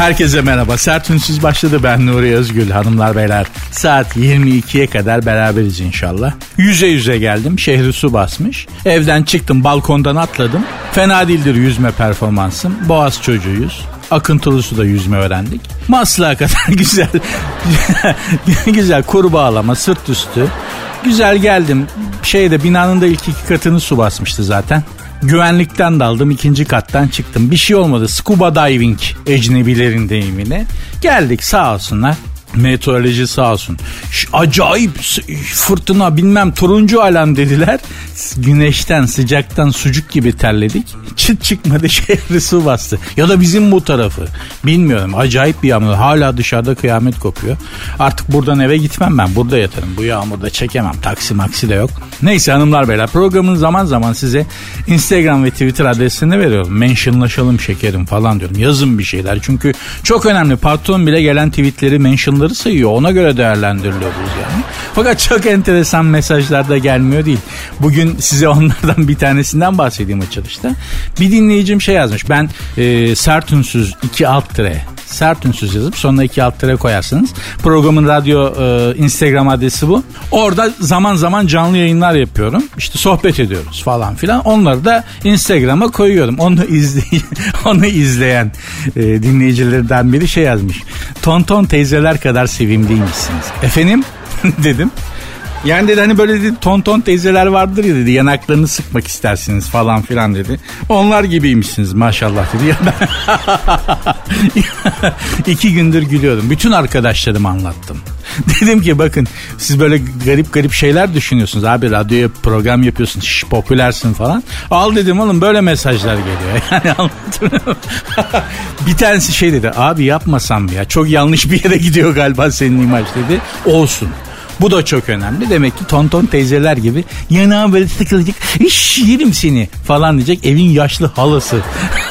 Herkese merhaba. Sert Ünsüz başladı. Ben Nuri Özgül hanımlar beyler. Saat 22'ye kadar beraberiz inşallah. Yüze yüze geldim. Şehri su basmış. Evden çıktım balkondan atladım. Fena değildir yüzme performansım. Boğaz çocuğuyuz. Akıntılı suda yüzme öğrendik. Maslağa kadar güzel. güzel kurbağalama sırt üstü. Güzel geldim. Şeyde binanın da ilk iki katını su basmıştı zaten. Güvenlikten daldım ikinci kattan çıktım. Bir şey olmadı. Scuba diving ecnebilerin deyimine. Geldik sağ olsunlar. Meteoroloji sağ olsun. Şu acayip fırtına bilmem turuncu alan dediler. Güneşten sıcaktan sucuk gibi terledik. Çıt çıkmadı şehri su bastı. Ya da bizim bu tarafı. Bilmiyorum acayip bir yağmur. Hala dışarıda kıyamet kopuyor. Artık buradan eve gitmem ben. Burada yatarım. Bu yağmurda çekemem. Taksi maksi de yok. Neyse hanımlar beyler programın zaman zaman size Instagram ve Twitter adresini veriyorum. Mentionlaşalım şekerim falan diyorum. Yazın bir şeyler. Çünkü çok önemli. Patron bile gelen tweetleri mention rakamları sayıyor. Ona göre değerlendiriliyoruz yani. Fakat çok enteresan mesajlar da gelmiyor değil. Bugün size onlardan bir tanesinden bahsedeyim açılışta. Bir dinleyicim şey yazmış. Ben e, sert ünsüz 2 alt tire sert ünsüz yazıp sonuna iki alt tere koyarsınız. Programın radyo e, Instagram adresi bu. Orada zaman zaman canlı yayınlar yapıyorum. İşte sohbet ediyoruz falan filan. Onları da Instagram'a koyuyorum. Onu izleyen, onu izleyen e, dinleyicilerden biri şey yazmış. Tonton teyzeler kadar sevimliymişsiniz. Efendim dedim. Yani dedi hani böyle dedi tonton teyzeler vardır ya dedi yanaklarını sıkmak istersiniz falan filan dedi. Onlar gibiymişsiniz maşallah dedi. Ya ben iki gündür gülüyorum. Bütün arkadaşlarıma anlattım. Dedim ki bakın siz böyle garip garip şeyler düşünüyorsunuz. Abi radyoya program yapıyorsun şiş, popülersin falan. Al dedim oğlum böyle mesajlar geliyor. Yani anlatırım. bir tanesi şey dedi abi yapmasam ya çok yanlış bir yere gidiyor galiba senin imaj dedi. Olsun. Bu da çok önemli. Demek ki tonton teyzeler gibi yanağa böyle sıkılacak. İş yerim seni falan diyecek. Evin yaşlı halası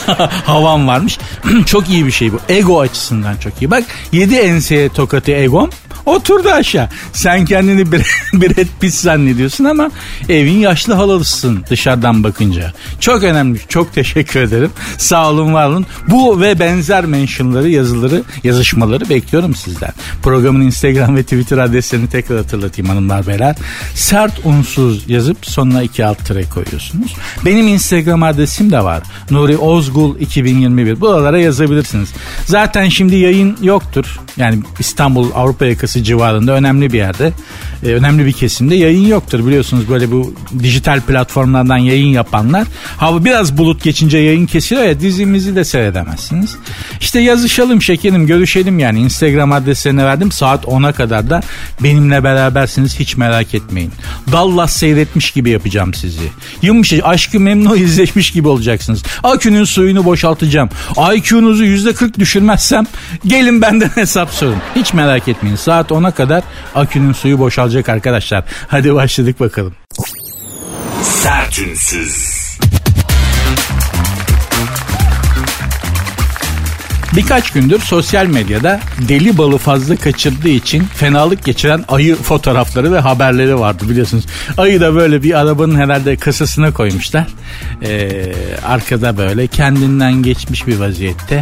havan varmış. çok iyi bir şey bu. Ego açısından çok iyi. Bak yedi enseye tokatı egom. Oturdu aşağı. Sen kendini et pis zannediyorsun ama evin yaşlı halısısın dışarıdan bakınca. Çok önemli. Çok teşekkür ederim. Sağ olun var olun. Bu ve benzer mentionları yazıları yazışmaları bekliyorum sizden. Programın Instagram ve Twitter adreslerini tekrar hatırlatayım hanımlar beyler. Sert unsuz yazıp sonuna iki alt tere koyuyorsunuz. Benim Instagram adresim de var. Nuri Ozgul 2021. Buralara yazabilirsiniz. Zaten şimdi yayın yoktur. Yani İstanbul Avrupa yakası civarında önemli bir yerde. E, önemli bir kesimde yayın yoktur biliyorsunuz böyle bu dijital platformlardan yayın yapanlar. Hava biraz bulut geçince yayın kesiyor ya dizimizi de seyredemezsiniz. İşte yazışalım şekerim görüşelim yani Instagram adreslerini verdim saat 10'a kadar da benimle berabersiniz hiç merak etmeyin. Dallas seyretmiş gibi yapacağım sizi. Yumuşacık aşkı memnun izlemiş gibi olacaksınız. Akünün suyunu boşaltacağım. IQ'nuzu %40 düşürmezsem gelin benden hesap sorun. Hiç merak etmeyin. Saat 10'a kadar akünün suyu boşalacak arkadaşlar. Hadi başladık bakalım. Sertünsüz. Birkaç gündür sosyal medyada deli balı fazla kaçırdığı için fenalık geçiren ayı fotoğrafları ve haberleri vardı biliyorsunuz. Ayı da böyle bir arabanın herhalde kasasına koymuşlar. Ee, arkada böyle kendinden geçmiş bir vaziyette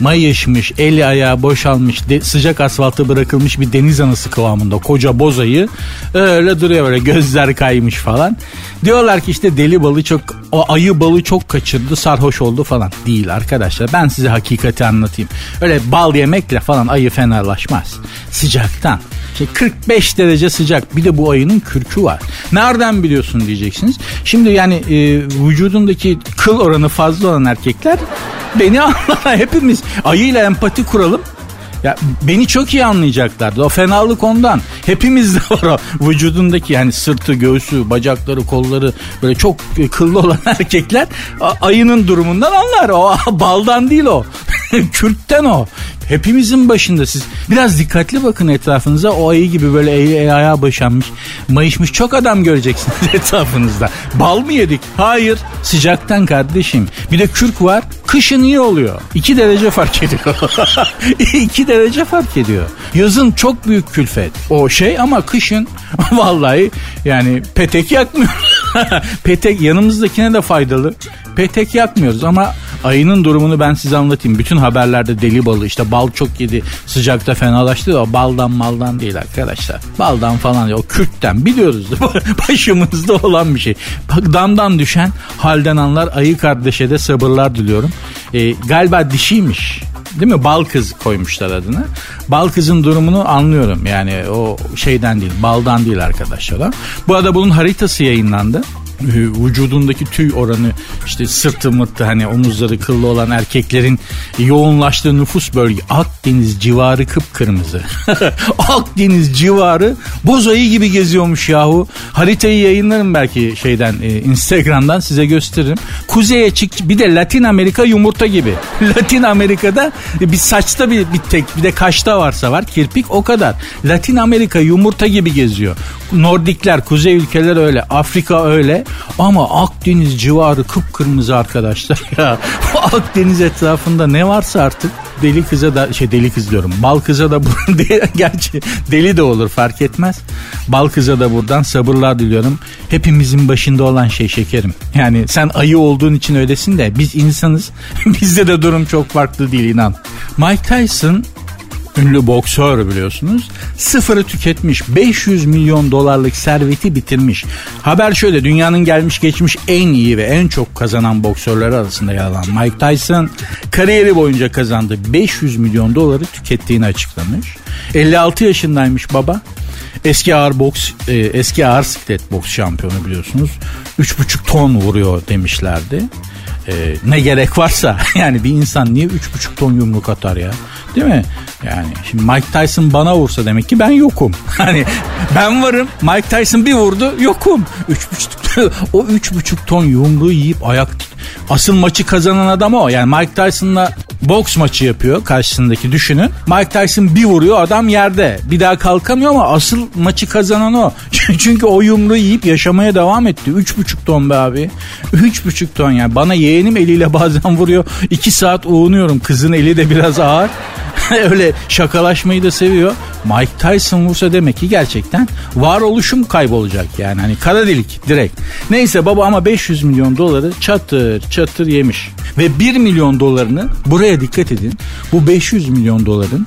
mayışmış, eli ayağı boşalmış, de, sıcak asfaltı bırakılmış bir deniz anası kıvamında koca bozayı öyle duruyor böyle gözler kaymış falan. Diyorlar ki işte deli balı çok, o ayı balı çok kaçırdı, sarhoş oldu falan. Değil arkadaşlar ben size hakikati anlatayım. Öyle bal yemekle falan ayı fenalaşmaz. Sıcaktan. İşte 45 derece sıcak bir de bu ayının kürkü var. Nereden biliyorsun diyeceksiniz. Şimdi yani e, vücudundaki kıl oranı fazla olan erkekler beni anlar hepimiz ayıyla empati kuralım. Ya beni çok iyi anlayacaklardı. O fenalık ondan. Hepimizde var o vücudundaki yani sırtı, göğsü, bacakları, kolları böyle çok kıllı olan erkekler ayının durumundan anlar. O baldan değil o. Kürkten o. Hepimizin başında siz biraz dikkatli bakın etrafınıza o ayı gibi böyle el, el ayağa boşanmış mayışmış çok adam göreceksiniz etrafınızda. Bal mı yedik? Hayır sıcaktan kardeşim. Bir de kürk var Kışın iyi oluyor. 2 derece fark ediyor. 2 derece fark ediyor. Yazın çok büyük külfet o şey ama kışın vallahi yani petek yakmıyor. petek yanımızdakine de faydalı. Petek yakmıyoruz ama ayının durumunu ben size anlatayım. Bütün haberlerde deli balı işte bal çok yedi sıcakta fenalaştı o baldan maldan değil arkadaşlar. Baldan falan o kürtten biliyoruz. Başımızda olan bir şey. Bak damdan düşen halden anlar ayı kardeşe de sabırlar diliyorum. Ee, galiba dişiymiş değil mi? Bal kız koymuşlar adını. Bal kızın durumunu anlıyorum. Yani o şeyden değil, baldan değil arkadaşlar. Bu arada bunun haritası yayınlandı vücudundaki tüy oranı işte sırtı mırtı hani omuzları kıllı olan erkeklerin yoğunlaştığı nüfus bölge Akdeniz civarı kıpkırmızı. Akdeniz civarı boz ayı gibi geziyormuş yahu. Haritayı yayınlarım belki şeyden e, Instagram'dan size gösteririm. Kuzeye çık bir de Latin Amerika yumurta gibi. Latin Amerika'da bir saçta bir, bir tek bir de kaşta varsa var kirpik o kadar. Latin Amerika yumurta gibi geziyor. Nordikler, kuzey ülkeler öyle, Afrika öyle. Ama Akdeniz civarı kıpkırmızı arkadaşlar ya. Akdeniz etrafında ne varsa artık deli kıza da şey deli kız diyorum. Bal kıza da gerçi deli de olur fark etmez. Bal kıza da buradan sabırlar diliyorum. Hepimizin başında olan şey şekerim. Yani sen ayı olduğun için öylesin de biz insanız. Bizde de durum çok farklı değil inan. Mike Tyson ünlü boksör biliyorsunuz. Sıfırı tüketmiş 500 milyon dolarlık serveti bitirmiş. Haber şöyle dünyanın gelmiş geçmiş en iyi ve en çok kazanan boksörler arasında yer alan Mike Tyson kariyeri boyunca kazandığı 500 milyon doları tükettiğini açıklamış. 56 yaşındaymış baba. Eski ağır boks, e, eski ağır siklet boks şampiyonu biliyorsunuz. 3,5 ton vuruyor demişlerdi. E, ne gerek varsa yani bir insan niye 3,5 ton yumruk atar ya? Değil mi? Yani şimdi Mike Tyson bana vursa demek ki ben yokum. Hani ben varım. Mike Tyson bir vurdu yokum. Üç buçuk, o üç buçuk ton yumruğu yiyip ayak asıl maçı kazanan adam o. Yani Mike Tyson'la boks maçı yapıyor karşısındaki düşünün. Mike Tyson bir vuruyor adam yerde. Bir daha kalkamıyor ama asıl maçı kazanan o. Çünkü o yumruğu yiyip yaşamaya devam etti. Üç buçuk ton be abi. Üç buçuk ton yani. Bana yeğenim eliyle bazen vuruyor. iki saat uğunuyorum. Kızın eli de biraz ağır. öyle şakalaşmayı da seviyor. Mike Tyson vursa demek ki gerçekten varoluşum kaybolacak yani. Hani kara delik direkt. Neyse baba ama 500 milyon doları çatır çatır yemiş. Ve 1 milyon dolarını buraya dikkat edin. Bu 500 milyon doların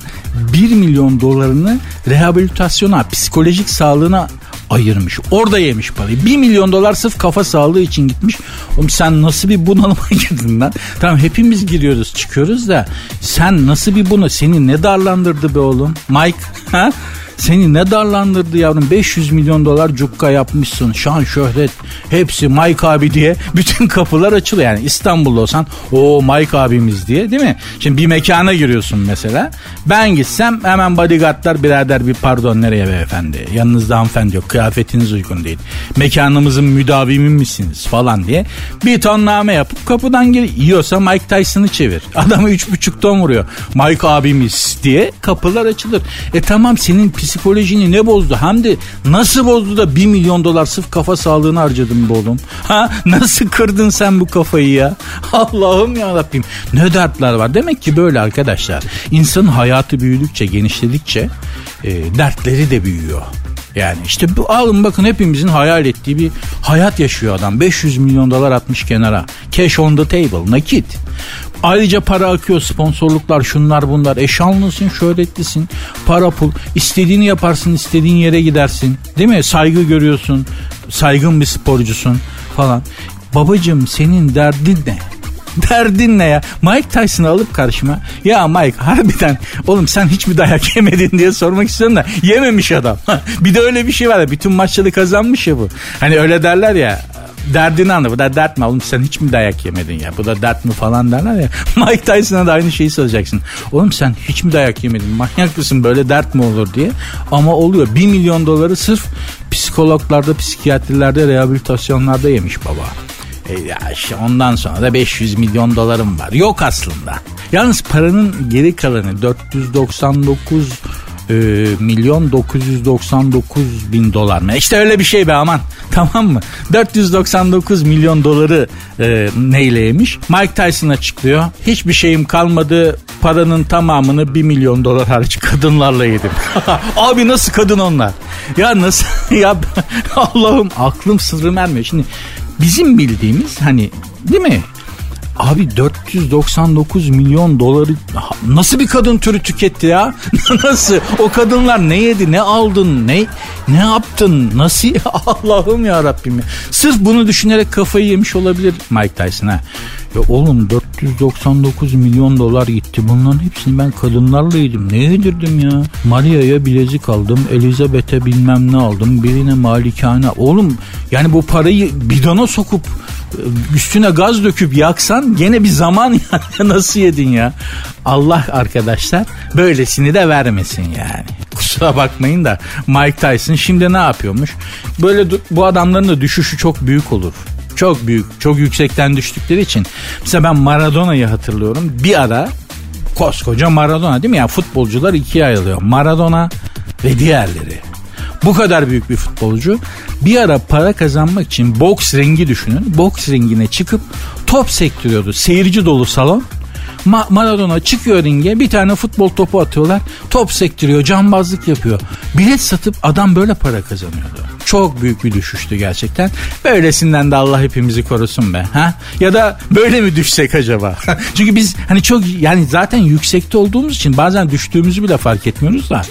1 milyon dolarını rehabilitasyona, psikolojik sağlığına ayırmış. Orada yemiş parayı. 1 milyon dolar sırf kafa sağlığı için gitmiş. Oğlum sen nasıl bir bunalıma girdin lan? Tamam hepimiz giriyoruz çıkıyoruz da sen nasıl bir bunu seni ne darlandırdı be oğlum? Mike ha? Seni ne darlandırdı yavrum? 500 milyon dolar cukka yapmışsın. Şan şöhret hepsi Mike abi diye bütün kapılar açılıyor. Yani İstanbul'da olsan o Mike abimiz diye değil mi? Şimdi bir mekana giriyorsun mesela. Ben gitsem hemen bodyguardlar birader bir pardon nereye beyefendi? Yanınızda hanımefendi yok kıyafetiniz uygun değil. Mekanımızın müdavimi misiniz? falan diye bir ton name yapıp kapıdan gir. Yiyorsa Mike Tyson'ı çevir. Adamı 3,5 ton vuruyor. Mike abimiz diye kapılar açılır. E tamam senin psikolojini ne bozdu? Hem de nasıl bozdu da 1 milyon dolar sırf kafa sağlığını harcadın bu oğlum? Ha nasıl kırdın sen bu kafayı ya? Allah'ım ya Rabbim. Ne dertler var. Demek ki böyle arkadaşlar. İnsanın hayatı büyüdükçe, genişledikçe e, dertleri de büyüyor. Yani işte bu alın bakın hepimizin hayal ettiği bir hayat yaşıyor adam. 500 milyon dolar atmış kenara. Cash on the table, nakit. Ayrıca para akıyor sponsorluklar şunlar bunlar. E şöhretlisin para pul istediğini yaparsın istediğin yere gidersin değil mi? Saygı görüyorsun saygın bir sporcusun falan. Babacım senin derdin ne? Derdin ne ya? Mike Tyson'ı alıp karşıma ya Mike harbiden oğlum sen hiç mi dayak yemedin diye sormak istiyorum da yememiş adam. bir de öyle bir şey var ya bütün maçları kazanmış ya bu. Hani öyle derler ya derdini anla. Bu da dert mi oğlum sen hiç mi dayak yemedin ya? Bu da dert mi falan derler ya. Mike Tyson'a da aynı şeyi söyleyeceksin. Oğlum sen hiç mi dayak yemedin? Manyak mısın böyle dert mi olur diye. Ama oluyor. 1 milyon doları sırf psikologlarda, psikiyatrilerde, rehabilitasyonlarda yemiş baba. E ya işte ondan sonra da 500 milyon dolarım var. Yok aslında. Yalnız paranın geri kalanı 499 e, milyon 999 bin dolar mı? İşte öyle bir şey be aman. Tamam mı? 499 milyon doları e, neyleymiş? Mike Tyson açıklıyor. Hiçbir şeyim kalmadı. Paranın tamamını 1 milyon dolar hariç kadınlarla yedim. Abi nasıl kadın onlar? Ya nasıl? ya Allah'ım aklım sırrım ermiyor. Şimdi bizim bildiğimiz hani değil mi? Abi 499 milyon doları nasıl bir kadın türü tüketti ya? nasıl? O kadınlar ne yedi, ne aldın, ne ne yaptın? Nasıl? Allah'ım ya Rabbim. Sırf bunu düşünerek kafayı yemiş olabilir Mike Tyson ha. Ya oğlum 499 milyon dolar gitti. Bunların hepsini ben kadınlarla yedim. Ne yedirdim ya? Maria'ya bilezik aldım. Elizabeth'e bilmem ne aldım. Birine malikane. Oğlum yani bu parayı bidona sokup üstüne gaz döküp yaksan gene bir zaman yani nasıl yedin ya? Allah arkadaşlar böylesini de vermesin yani. Kusura bakmayın da Mike Tyson şimdi ne yapıyormuş? Böyle bu adamların da düşüşü çok büyük olur. Çok büyük, çok yüksekten düştükleri için. Mesela ben Maradona'yı hatırlıyorum. Bir ara koskoca Maradona değil mi? Yani futbolcular ikiye ayrılıyor. Maradona ve diğerleri. Bu kadar büyük bir futbolcu bir ara para kazanmak için boks ringi düşünün. Boks ringine çıkıp top sektiriyordu. Seyirci dolu salon. Ma- Maradona çıkıyor ringe bir tane futbol topu atıyorlar. Top sektiriyor cambazlık yapıyor. Bilet satıp adam böyle para kazanıyordu. Çok büyük bir düşüştü gerçekten. Böylesinden de Allah hepimizi korusun be. Ha? Ya da böyle mi düşsek acaba? Çünkü biz hani çok yani zaten yüksekte olduğumuz için bazen düştüğümüzü bile fark etmiyoruz da.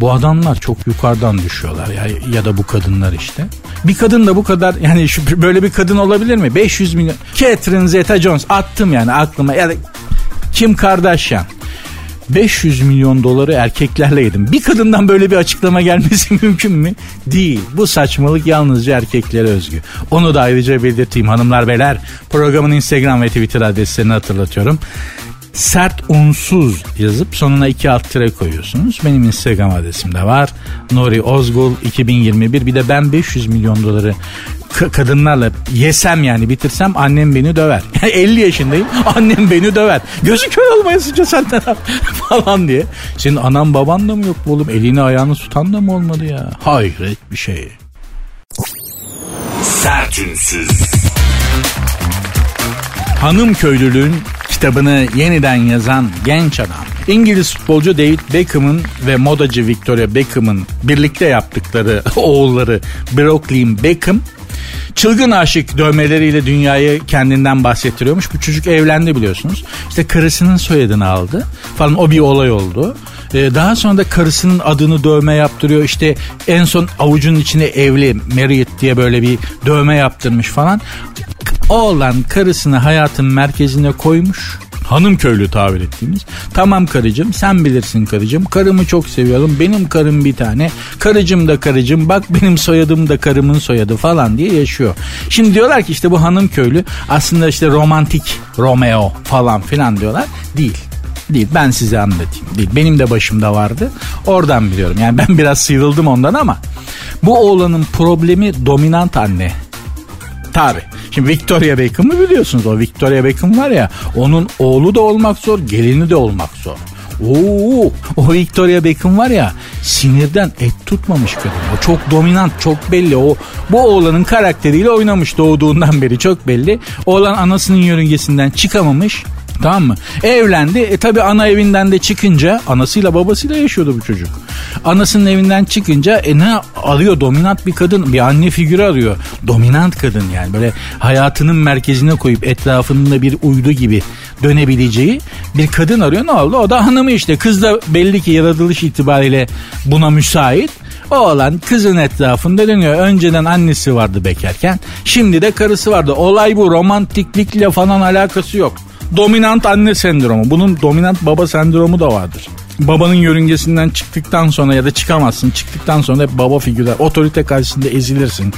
Bu adamlar çok yukarıdan düşüyorlar ya ya da bu kadınlar işte. Bir kadın da bu kadar yani şu böyle bir kadın olabilir mi? 500 milyon. Catherine Zeta-Jones attım yani aklıma ya da Kim Kardashian. 500 milyon doları erkeklerle yedim. Bir kadından böyle bir açıklama gelmesi mümkün mü? Değil. Bu saçmalık yalnızca erkeklere özgü. Onu da ayrıca belirteyim hanımlar beyler. Programın Instagram ve Twitter adreslerini hatırlatıyorum sert unsuz yazıp sonuna iki alt tire koyuyorsunuz. Benim Instagram adresim de var. Nuri Ozgul 2021 bir de ben 500 milyon doları kadınlarla yesem yani bitirsem annem beni döver. 50 yaşındayım annem beni döver. Gözü kör olmayasınca senden falan diye. Senin anan baban da mı yok bu oğlum? Elini ayağını tutan da mı olmadı ya? Hayret bir şey. Sertünsüz. Hanım köylülüğün kitabını yeniden yazan genç adam. İngiliz futbolcu David Beckham'ın ve modacı Victoria Beckham'ın birlikte yaptıkları oğulları Brooklyn Beckham Çılgın aşık dövmeleriyle dünyayı kendinden bahsettiriyormuş. Bu çocuk evlendi biliyorsunuz. İşte karısının soyadını aldı falan o bir olay oldu. Ee, daha sonra da karısının adını dövme yaptırıyor. İşte en son avucunun içine evli married diye böyle bir dövme yaptırmış falan. Oğlan karısını hayatın merkezine koymuş hanım köylü tabir ettiğimiz. Tamam karıcığım sen bilirsin karıcığım. Karımı çok seviyorum. Benim karım bir tane. Karıcım da karıcığım. Bak benim soyadım da karımın soyadı falan diye yaşıyor. Şimdi diyorlar ki işte bu hanım köylü aslında işte romantik Romeo falan filan diyorlar. Değil değil. Ben size anlatayım. Değil. Benim de başımda vardı. Oradan biliyorum. Yani ben biraz sıyrıldım ondan ama bu oğlanın problemi dominant anne. Tabi. Şimdi Victoria Beckham'ı biliyorsunuz. O Victoria Beckham var ya onun oğlu da olmak zor, gelini de olmak zor. Oo, o Victoria Beckham var ya sinirden et tutmamış kadın. O çok dominant, çok belli. O bu oğlanın karakteriyle oynamış doğduğundan beri çok belli. Oğlan anasının yörüngesinden çıkamamış. Tamam mı? Evlendi. E tabi ana evinden de çıkınca anasıyla babasıyla yaşıyordu bu çocuk. Anasının evinden çıkınca e ne arıyor? Dominant bir kadın, bir anne figürü arıyor. Dominant kadın yani böyle hayatının merkezine koyup etrafında bir uydu gibi dönebileceği bir kadın arıyor. Ne oldu? O da hanımı işte. Kız da belli ki yaratılış itibariyle buna müsait. O olan kızın etrafında dönüyor. Önceden annesi vardı bekarken. Şimdi de karısı vardı. Olay bu. Romantiklikle falan alakası yok. Dominant anne sendromu. Bunun dominant baba sendromu da vardır babanın yörüngesinden çıktıktan sonra ya da çıkamazsın. Çıktıktan sonra hep baba figürler. Otorite karşısında ezilirsin.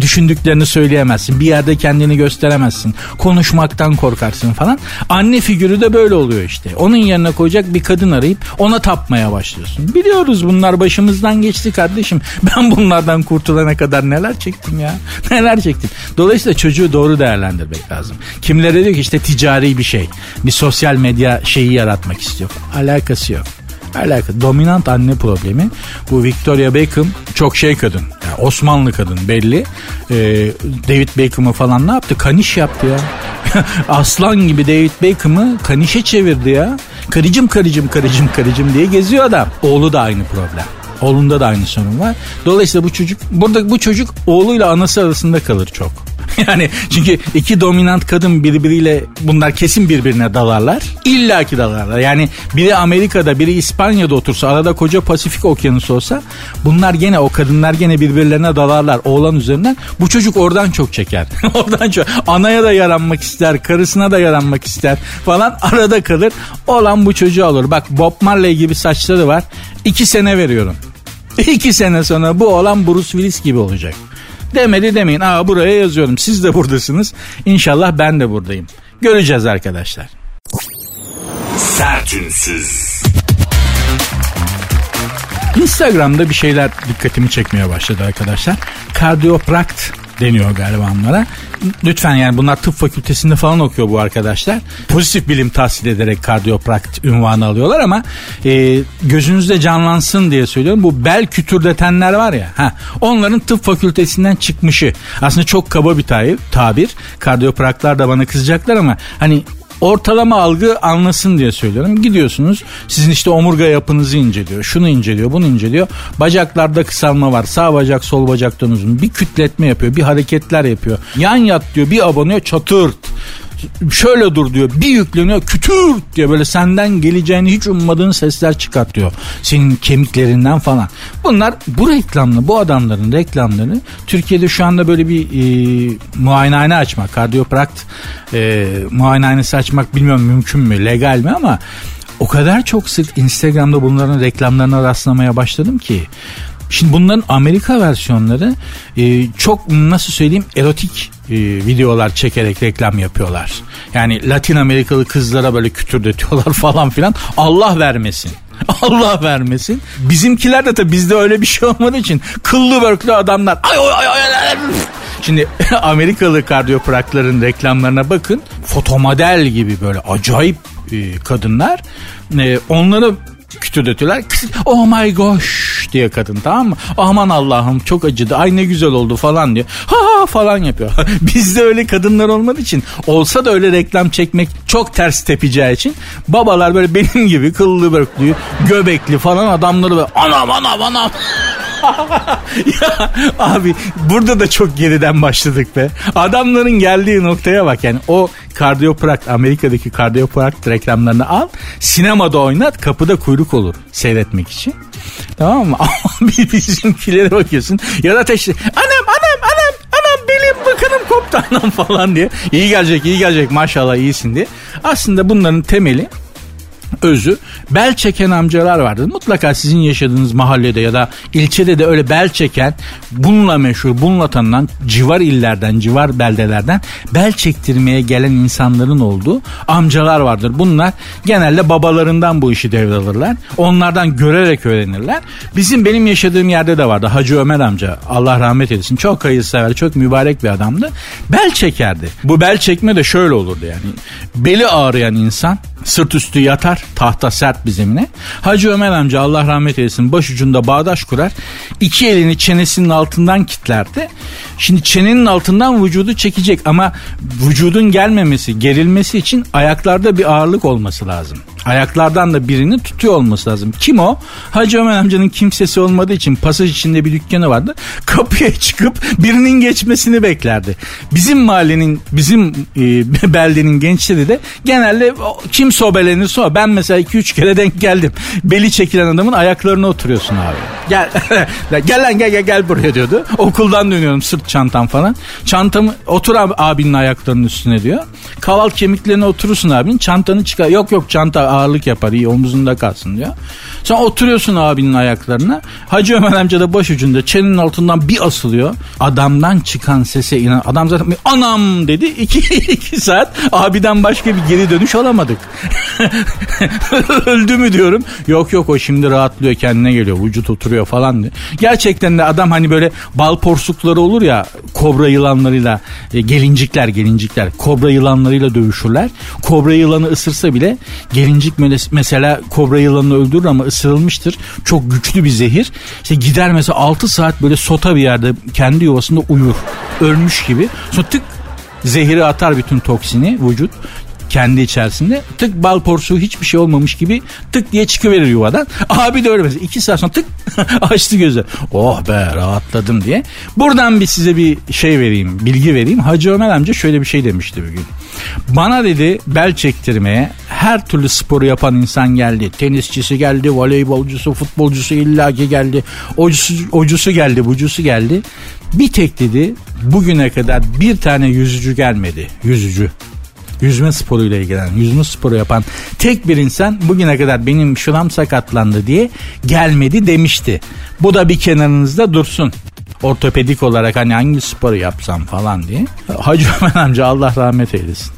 Düşündüklerini söyleyemezsin. Bir yerde kendini gösteremezsin. Konuşmaktan korkarsın falan. Anne figürü de böyle oluyor işte. Onun yerine koyacak bir kadın arayıp ona tapmaya başlıyorsun. Biliyoruz bunlar başımızdan geçti kardeşim. Ben bunlardan kurtulana kadar neler çektim ya. Neler çektim. Dolayısıyla çocuğu doğru değerlendirmek lazım. Kimlere diyor ki işte ticari bir şey. Bir sosyal medya şeyi yaratmak istiyor. Alakası yok. Alakalı. Dominant anne problemi. Bu Victoria Beckham çok şey kadın. Yani Osmanlı kadın belli. Ee, David Beckham'ı falan ne yaptı? Kaniş yaptı ya. Aslan gibi David Beckham'ı kanişe çevirdi ya. Karıcım karıcım karıcım karıcım diye geziyor adam. Oğlu da aynı problem. Oğlunda da aynı sorun var. Dolayısıyla bu çocuk burada bu çocuk oğluyla anası arasında kalır çok. Yani çünkü iki dominant kadın birbiriyle bunlar kesin birbirine dalarlar. İlla ki dalarlar. Yani biri Amerika'da biri İspanya'da otursa arada koca Pasifik okyanusu olsa bunlar gene o kadınlar gene birbirlerine dalarlar oğlan üzerinden. Bu çocuk oradan çok çeker. oradan çok. Anaya da yaranmak ister, karısına da yaranmak ister falan arada kalır. Olan bu çocuğu alır. Bak Bob Marley gibi saçları var. İki sene veriyorum. İki sene sonra bu olan Bruce Willis gibi olacak. Demedi demeyin. Aa buraya yazıyorum. Siz de buradasınız. İnşallah ben de buradayım. Göreceğiz arkadaşlar. Sertünsüz. Instagram'da bir şeyler dikkatimi çekmeye başladı arkadaşlar. Kardioprakt deniyor galiba onlara. Lütfen yani bunlar tıp fakültesinde falan okuyor bu arkadaşlar. Pozitif bilim tahsil ederek kardioprakt ünvanı alıyorlar ama e, gözünüzde canlansın diye söylüyorum. Bu bel kütürdetenler var ya ha, onların tıp fakültesinden çıkmışı. Aslında çok kaba bir tabir. tabir. Kardiyopraktlar da bana kızacaklar ama hani ortalama algı anlasın diye söylüyorum. Gidiyorsunuz sizin işte omurga yapınızı inceliyor. Şunu inceliyor bunu inceliyor. Bacaklarda kısalma var. Sağ bacak sol bacaktan uzun. Bir kütletme yapıyor. Bir hareketler yapıyor. Yan yat diyor bir abanıyor çatırt şöyle dur diyor bir yükleniyor kütür diye böyle senden geleceğini hiç ummadığın sesler çıkartıyor. Senin kemiklerinden falan. Bunlar bu reklamlı bu adamların reklamlarını Türkiye'de şu anda böyle bir e, muayenehane açmak kardioprakt e, muayenehanesi açmak bilmiyorum mümkün mü legal mi ama o kadar çok sık Instagram'da bunların reklamlarına rastlamaya başladım ki Şimdi bunların Amerika versiyonları e, çok nasıl söyleyeyim erotik e, videolar çekerek reklam yapıyorlar. Yani Latin Amerikalı kızlara böyle kütürdetiyorlar falan filan. Allah vermesin. Allah vermesin. Bizimkiler de tabii bizde öyle bir şey olmadığı için kıllı börklü adamlar. Ay ay ay ay. Şimdi Amerikalı kardiyoprakların reklamlarına bakın. Fotomodel gibi böyle acayip e, kadınlar. E, onları kütürdetiyorlar. Oh my gosh diye kadın tamam mı? Aman Allah'ım çok acıdı. Ay ne güzel oldu falan diyor. Ha ha falan yapıyor. Bizde öyle kadınlar olmadığı için olsa da öyle reklam çekmek çok ters tepeceği için babalar böyle benim gibi kıllı börklü, göbekli falan adamları böyle anam anam anam ya abi burada da çok geriden başladık be. Adamların geldiği noktaya bak yani o kardioprakt Amerika'daki kardioprakt reklamlarını al sinemada oynat kapıda kuyruk olur seyretmek için. Tamam mı? Ama bizimkilere bakıyorsun ya da teşhis anam anam anam anam belim bakınım koptu anam falan diye. İyi gelecek iyi gelecek maşallah iyisin diye. Aslında bunların temeli özü bel çeken amcalar vardır. Mutlaka sizin yaşadığınız mahallede ya da ilçede de öyle bel çeken bununla meşhur, bununla tanınan civar illerden, civar beldelerden bel çektirmeye gelen insanların olduğu amcalar vardır. Bunlar genelde babalarından bu işi devralırlar. Onlardan görerek öğrenirler. Bizim benim yaşadığım yerde de vardı. Hacı Ömer amca Allah rahmet eylesin. Çok hayırsever, çok mübarek bir adamdı. Bel çekerdi. Bu bel çekme de şöyle olurdu yani. Beli ağrıyan insan sırt üstü yatar tahta sert bir zemine. Hacı Ömer amca Allah rahmet eylesin başucunda bağdaş kurar. İki elini çenesinin altından kitlerdi. Şimdi çenenin altından vücudu çekecek ama vücudun gelmemesi, gerilmesi için ayaklarda bir ağırlık olması lazım. Ayaklardan da birini tutuyor olması lazım. Kim o? Hacı Ömer amcanın kimsesi olmadığı için pasaj içinde bir dükkanı vardı. Kapıya çıkıp birinin geçmesini beklerdi. Bizim mahallenin, bizim e, beldenin gençleri de genelde kim sobelenir so. Ben mesela 2-3 kere denk geldim. Beli çekilen adamın ayaklarına oturuyorsun abi. Gel gel lan gel gel gel buraya diyordu. Okuldan dönüyorum sırt çantam falan. Çantamı otur abi, abinin ayaklarının üstüne diyor. Kaval kemiklerine oturursun abinin çantanı çıkar. Yok yok çanta ağırlık yapar iyi omuzunda kalsın diyor. Sen oturuyorsun abinin ayaklarına. Hacı Ömer amca da baş ucunda çenenin altından bir asılıyor. Adamdan çıkan sese inan. Adam zaten anam dedi. iki, iki saat abiden başka bir geri dönüş alamadık. Öldü mü diyorum. Yok yok o şimdi rahatlıyor kendine geliyor. Vücut oturuyor falan diye. Gerçekten de adam hani böyle bal porsukları olur ya kobra yılanlarıyla e, gelincikler gelincikler kobra yılanlarıyla dövüşürler. Kobra yılanı ısırsa bile gelin incik mesela kobra yılanını öldürür ama ısırılmıştır. Çok güçlü bir zehir. İşte gider mesela 6 saat böyle sota bir yerde kendi yuvasında uyur. Ölmüş gibi. Sonra tık zehiri atar bütün toksini vücut kendi içerisinde. Tık bal porsuğu hiçbir şey olmamış gibi tık diye çıkıverir yuvadan. Abi de öyle mesela. iki saat sonra tık açtı gözü. Oh be rahatladım diye. Buradan bir size bir şey vereyim, bilgi vereyim. Hacı Ömer amca şöyle bir şey demişti bugün. Bana dedi bel çektirmeye her türlü sporu yapan insan geldi. Tenisçisi geldi, voleybolcusu, futbolcusu illaki geldi. Ocusu, ocusu geldi, bucusu geldi. Bir tek dedi bugüne kadar bir tane yüzücü gelmedi. Yüzücü yüzme sporuyla ilgilenen, yüzme sporu yapan tek bir insan bugüne kadar benim şuram sakatlandı diye gelmedi demişti. Bu da bir kenarınızda dursun ortopedik olarak hani hangi sporu yapsam falan diye. Hacı Ömer amca Allah rahmet eylesin.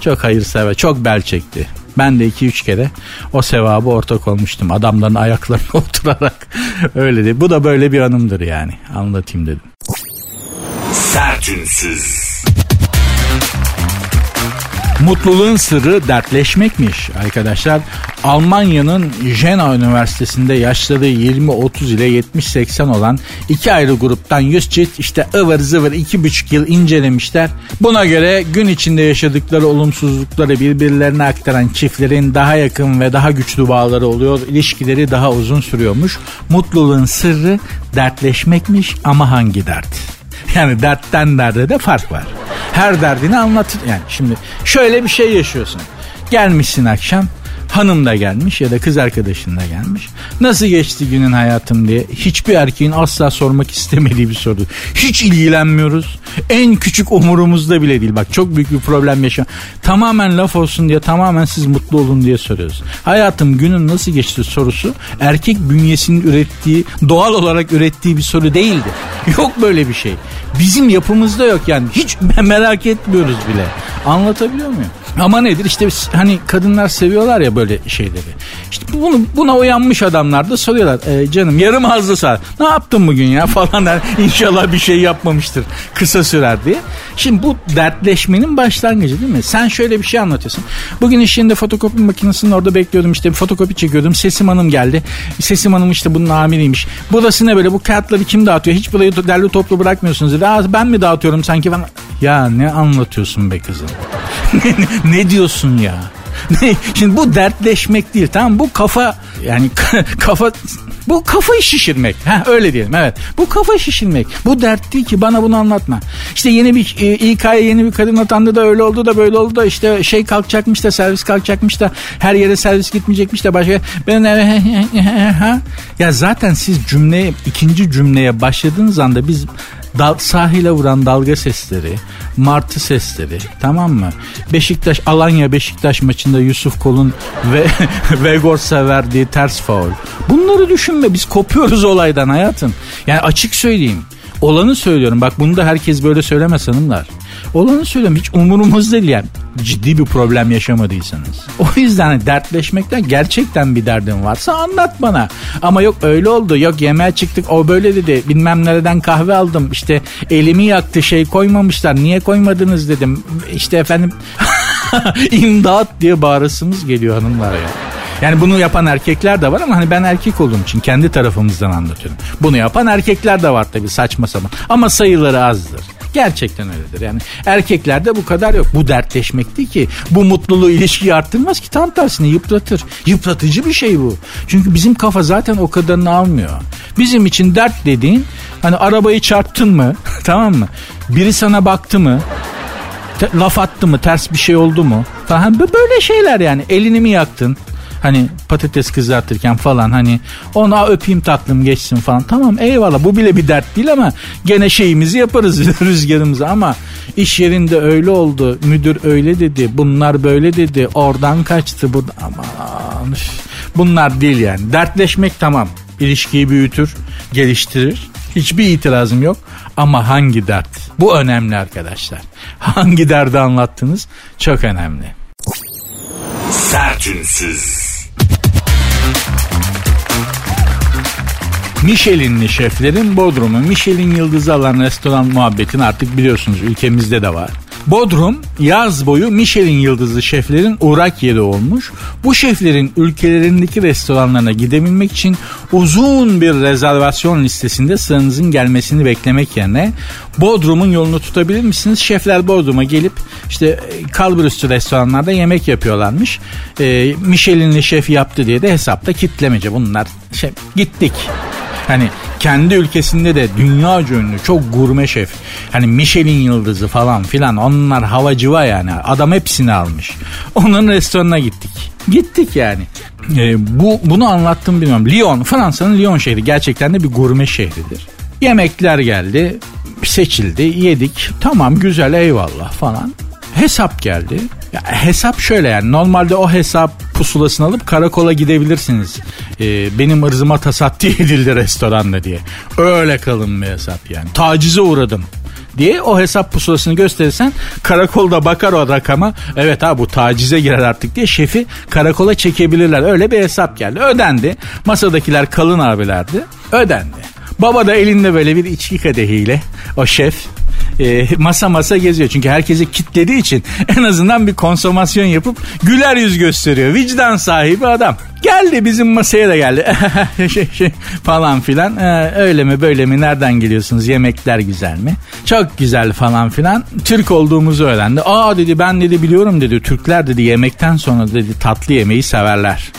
Çok hayırsever, çok bel çekti. Ben de iki üç kere o sevabı ortak olmuştum. Adamların ayaklarına oturarak öyle de. Bu da böyle bir anımdır yani. Anlatayım dedim. Sertünsüz. Mutluluğun sırrı dertleşmekmiş arkadaşlar. Almanya'nın Jena Üniversitesi'nde yaşları 20-30 ile 70-80 olan iki ayrı gruptan 100 çift işte ıvır zıvır 2,5 yıl incelemişler. Buna göre gün içinde yaşadıkları olumsuzlukları birbirlerine aktaran çiftlerin daha yakın ve daha güçlü bağları oluyor. İlişkileri daha uzun sürüyormuş. Mutluluğun sırrı dertleşmekmiş ama hangi dert? Yani dertten derde de fark var. Her derdini anlatır. Yani şimdi şöyle bir şey yaşıyorsun. Gelmişsin akşam hanım da gelmiş ya da kız arkadaşın da gelmiş. Nasıl geçti günün hayatım diye hiçbir erkeğin asla sormak istemediği bir soru. Hiç ilgilenmiyoruz. En küçük umurumuzda bile değil. Bak çok büyük bir problem yaşa. Tamamen laf olsun diye tamamen siz mutlu olun diye soruyoruz. Hayatım günün nasıl geçti sorusu erkek bünyesinin ürettiği doğal olarak ürettiği bir soru değildi. Yok böyle bir şey. Bizim yapımızda yok yani. Hiç merak etmiyoruz bile. Anlatabiliyor muyum? Ama nedir işte hani kadınlar seviyorlar ya böyle şeyleri. İşte bunu buna uyanmış adamlar da soruyorlar. E, canım yarım hazlı saat. Ne yaptın bugün ya falan der. İnşallah bir şey yapmamıştır. Kısa sürer diye. Şimdi bu dertleşmenin başlangıcı değil mi? Sen şöyle bir şey anlatıyorsun. Bugün iş yerinde fotokopi makinesinin orada bekliyordum işte fotokopi çekiyordum. Sesim Hanım geldi. Sesim Hanım işte bunun amiriymiş. Burası ne böyle bu kağıtları kim dağıtıyor? Hiç burayı derli toplu bırakmıyorsunuz dedi. Ben mi dağıtıyorum sanki ben? Ya ne anlatıyorsun be kızım? ne diyorsun ya? Şimdi bu dertleşmek değil tamam bu kafa yani kafa bu kafayı şişirmek. Ha öyle diyelim evet. Bu kafa şişirmek. Bu dert değil ki bana bunu anlatma. İşte yeni bir e, İK'ya yeni bir kadın atandı da öyle oldu da böyle oldu da işte şey kalkacakmış da servis kalkacakmış da her yere servis gitmeyecekmiş de başka ben ya zaten siz cümleye ikinci cümleye başladığınız anda biz dal, sahile vuran dalga sesleri, martı sesleri tamam mı? Beşiktaş Alanya Beşiktaş maçında Yusuf Kol'un ve Vegors'a verdiği ters faul. Bunları düşünme biz kopuyoruz olaydan hayatım. Yani açık söyleyeyim. Olanı söylüyorum. Bak bunu da herkes böyle söylemez hanımlar. Olanı söylüyorum hiç umurumuz değil yani. Ciddi bir problem yaşamadıysanız. O yüzden hani dertleşmekten gerçekten bir derdin varsa anlat bana. Ama yok öyle oldu. Yok yemeğe çıktık o böyle dedi. Bilmem nereden kahve aldım. İşte elimi yaktı şey koymamışlar. Niye koymadınız dedim. İşte efendim imdat diye bağırısımız geliyor hanımlar ya. Yani bunu yapan erkekler de var ama hani ben erkek olduğum için kendi tarafımızdan anlatıyorum. Bunu yapan erkekler de var tabii saçma sapan. Ama sayıları azdır. Gerçekten öyledir. Yani erkeklerde bu kadar yok. Bu dertleşmek değil ki. Bu mutluluğu ilişkiyi arttırmaz ki. Tam tersine yıpratır. Yıpratıcı bir şey bu. Çünkü bizim kafa zaten o kadarını almıyor. Bizim için dert dediğin hani arabayı çarptın mı tamam mı? Biri sana baktı mı? Te, laf attı mı? Ters bir şey oldu mu? Falan böyle şeyler yani. Elini mi yaktın? Hani patates kızartırken falan hani ona öpeyim tatlım geçsin falan. Tamam eyvallah bu bile bir dert değil ama gene şeyimizi yaparız rüzgarımızı ama iş yerinde öyle oldu. Müdür öyle dedi. Bunlar böyle dedi. Oradan kaçtı. Bu aman bunlar değil yani. Dertleşmek tamam. İlişkiyi büyütür, geliştirir. Hiçbir itirazım yok. Ama hangi dert? Bu önemli arkadaşlar. Hangi derdi anlattınız? Çok önemli. Sertünsüz. Michelin'li şeflerin Bodrum'u Michelin yıldızı alan restoran muhabbetin artık biliyorsunuz ülkemizde de var. Bodrum yaz boyu Michelin yıldızlı şeflerin uğrak yeri olmuş. Bu şeflerin ülkelerindeki restoranlarına gidebilmek için uzun bir rezervasyon listesinde sıranızın gelmesini beklemek yerine Bodrum'un yolunu tutabilir misiniz? Şefler Bodrum'a gelip işte kalburüstü restoranlarda yemek yapıyorlarmış. E, Michelin'li şef yaptı diye de hesapta kitlemece bunlar. Şey, gittik. Hani kendi ülkesinde de dünya ünlü çok gurme şef. Hani Michelin yıldızı falan filan onlar havacıva yani. Adam hepsini almış. Onun restoranına gittik. Gittik yani. Ee, bu bunu anlattım bilmiyorum. Lyon, Fransa'nın Lyon şehri gerçekten de bir gurme şehridir. Yemekler geldi, seçildi, yedik. Tamam güzel eyvallah falan. Hesap geldi. Ya, hesap şöyle yani normalde o hesap pusulasını alıp karakola gidebilirsiniz. Ee, benim ırzıma tasatti edildi restoranda diye. Öyle kalın bir hesap yani. Tacize uğradım diye o hesap pusulasını gösterirsen karakolda bakar o rakama evet ha bu tacize girer artık diye şefi karakola çekebilirler. Öyle bir hesap geldi. Ödendi. Masadakiler kalın abilerdi. Ödendi. Baba da elinde böyle bir içki kadehiyle o şef e, masa masa geziyor. Çünkü herkesi kitlediği için en azından bir konsomasyon yapıp güler yüz gösteriyor. Vicdan sahibi adam. Geldi bizim masaya da geldi. şey, şey, falan filan. Ee, öyle mi böyle mi nereden geliyorsunuz yemekler güzel mi? Çok güzel falan filan. Türk olduğumuzu öğrendi. Aa dedi ben dedi biliyorum dedi. Türkler dedi yemekten sonra dedi tatlı yemeği severler.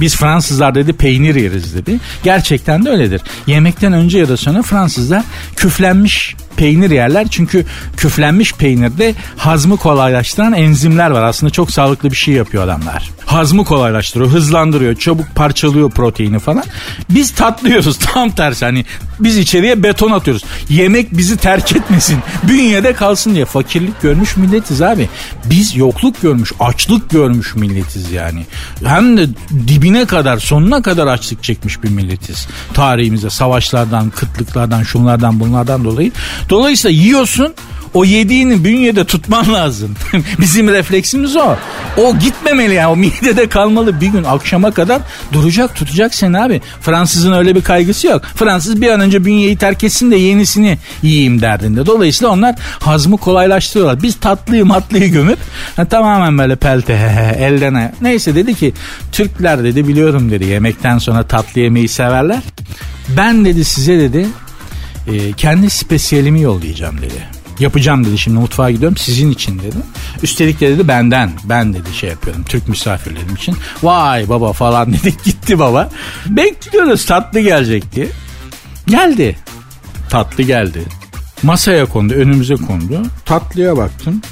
Biz Fransızlar dedi peynir yeriz dedi. Gerçekten de öyledir. Yemekten önce ya da sonra Fransızlar küflenmiş peynir yerler. Çünkü küflenmiş peynirde hazmı kolaylaştıran enzimler var. Aslında çok sağlıklı bir şey yapıyor adamlar. Hazmı kolaylaştırıyor, hızlandırıyor, çabuk parçalıyor proteini falan. Biz tatlıyoruz tam tersi hani biz içeriye beton atıyoruz. Yemek bizi terk etmesin, bünyede kalsın diye fakirlik görmüş milletiz abi. Biz yokluk görmüş, açlık görmüş milletiz yani. Hem de dibine kadar, sonuna kadar açlık çekmiş bir milletiz. Tarihimizde savaşlardan, kıtlıklardan, şunlardan, bunlardan dolayı. Dolayısıyla yiyorsun o yediğini bünyede tutman lazım. Bizim refleksimiz o. O gitmemeli yani o midede kalmalı bir gün akşama kadar duracak tutacak seni abi. Fransızın öyle bir kaygısı yok. Fransız bir an önce bünyeyi terk etsin de yenisini yiyeyim derdinde. Dolayısıyla onlar hazmı kolaylaştırıyorlar. Biz tatlıyı matlıyı gömüp ha, tamamen böyle pelte elden. Neyse dedi ki Türkler dedi biliyorum dedi yemekten sonra tatlı yemeği severler. Ben dedi size dedi e, kendi spesiyelimi yollayacağım dedi. Yapacağım dedi şimdi mutfağa gidiyorum sizin için dedi. Üstelik de dedi benden ben dedi şey yapıyorum Türk misafirlerim için. Vay baba falan dedik gitti baba. Bekliyoruz tatlı gelecek diye. Geldi. Tatlı geldi. Masaya kondu önümüze kondu. Tatlıya baktım.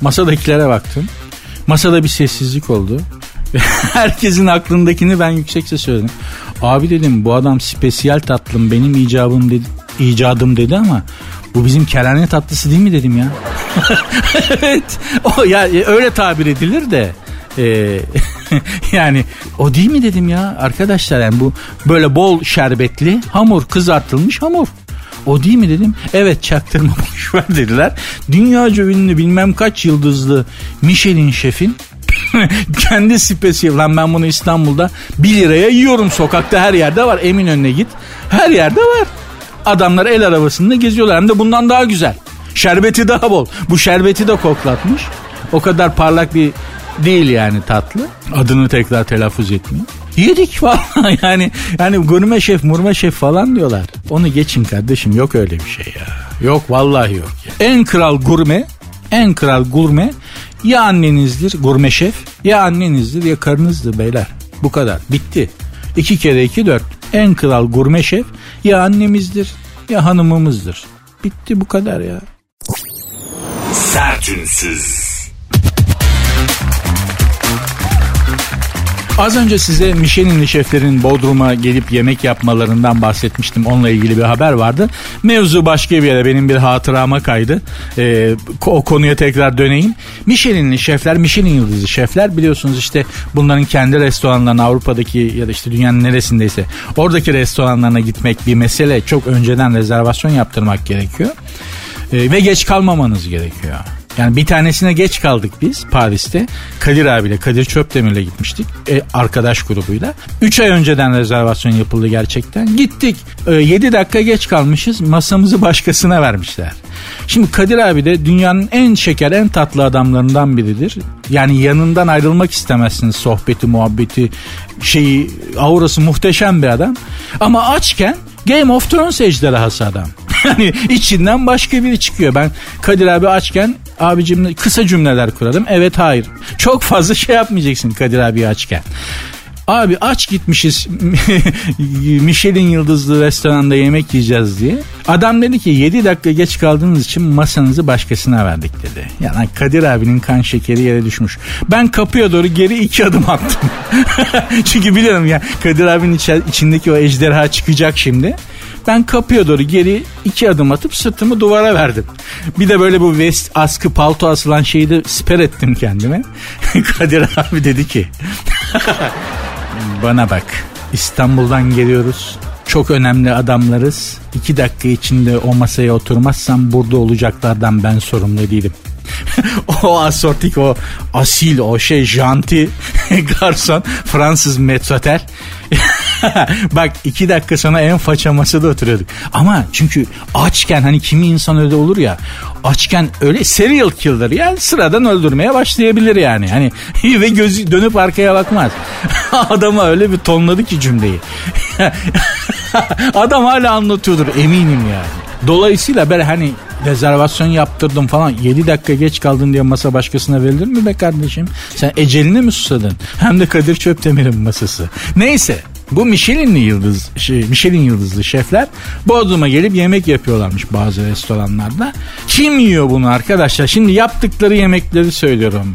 Masadakilere baktım. Masada bir sessizlik oldu. Herkesin aklındakini ben yüksekçe söyledim. Abi dedim bu adam spesiyel tatlım benim icabım dedi, icadım dedi ama bu bizim kerane tatlısı değil mi dedim ya. evet. O ya öyle tabir edilir de. Ee, yani o değil mi dedim ya arkadaşlar yani bu böyle bol şerbetli hamur kızartılmış hamur. O değil mi dedim. Evet çaktırma boşver dediler. Dünyaca ünlü bilmem kaç yıldızlı Michelin şefin kendi spesiyel lan ben bunu İstanbul'da 1 liraya yiyorum sokakta her yerde var emin önüne git her yerde var Adamlar el arabasında geziyorlar hem de bundan daha güzel. Şerbeti daha bol. Bu şerbeti de koklatmış. O kadar parlak bir değil yani tatlı. Adını tekrar telaffuz etmiyor. Yedik falan yani yani gurme şef murme şef falan diyorlar. Onu geçin kardeşim yok öyle bir şey ya. Yok vallahi yok. Ya. En kral gurme en kral gurme ya annenizdir gurme şef ya annenizdir ya karınızdır beyler. Bu kadar bitti. İki kere iki dört. En kral gurme şef ya annemizdir ya hanımımızdır. Bitti bu kadar ya. Sertünsüz. Az önce size Michelin'li şeflerin Bodrum'a gelip yemek yapmalarından bahsetmiştim. Onunla ilgili bir haber vardı. Mevzu başka bir yere benim bir hatırama kaydı. Ee, o konuya tekrar döneyim. Michelin'li şefler, Michelin yıldızı şefler biliyorsunuz işte bunların kendi restoranlarına Avrupa'daki ya da işte dünyanın neresindeyse oradaki restoranlarına gitmek bir mesele. Çok önceden rezervasyon yaptırmak gerekiyor. Ee, ve geç kalmamanız gerekiyor. Yani bir tanesine geç kaldık biz Paris'te. Kadir abiyle, Kadir Çöpdemir'le gitmiştik. E, arkadaş grubuyla. 3 ay önceden rezervasyon yapıldı gerçekten. Gittik. E, 7 dakika geç kalmışız. Masamızı başkasına vermişler. Şimdi Kadir abi de dünyanın en şeker, en tatlı adamlarından biridir. Yani yanından ayrılmak istemezsiniz sohbeti, muhabbeti, şeyi, aurası muhteşem bir adam. Ama açken Game of Thrones ejderhası adam. Yani içinden başka biri çıkıyor. Ben Kadir abi açken abicim kısa cümleler kurarım. Evet hayır. Çok fazla şey yapmayacaksın Kadir abi açken. Abi aç gitmişiz Michelin yıldızlı restoranda yemek yiyeceğiz diye. Adam dedi ki 7 dakika geç kaldığınız için masanızı başkasına verdik dedi. Yani Kadir abinin kan şekeri yere düşmüş. Ben kapıya doğru geri iki adım attım. Çünkü biliyorum ya Kadir abinin içindeki o ejderha çıkacak şimdi. Ben kapıya doğru geri iki adım atıp sırtımı duvara verdim. Bir de böyle bu vest askı palto asılan şeyi de siper ettim kendime. Kadir abi dedi ki bana bak İstanbul'dan geliyoruz. Çok önemli adamlarız. İki dakika içinde o masaya oturmazsam burada olacaklardan ben sorumlu değilim. o asortik o asil o şey janti garson Fransız metrotel Bak iki dakika sonra en faça masada oturuyorduk. Ama çünkü açken hani kimi insan öyle olur ya açken öyle serial killer yani sıradan öldürmeye başlayabilir yani. Hani ve gözü dönüp arkaya bakmaz. Adama öyle bir tonladı ki cümleyi. Adam hala anlatıyordur eminim yani. Dolayısıyla ben hani rezervasyon yaptırdım falan 7 dakika geç kaldın diye masa başkasına verilir mi be kardeşim? Sen eceline mi susadın? Hem de Kadir Çöptemir'in masası. Neyse bu Michelin'li yıldız, şey, Michelin yıldızlı şefler Bodrum'a gelip yemek yapıyorlarmış bazı restoranlarda. Kim yiyor bunu arkadaşlar? Şimdi yaptıkları yemekleri söylüyorum.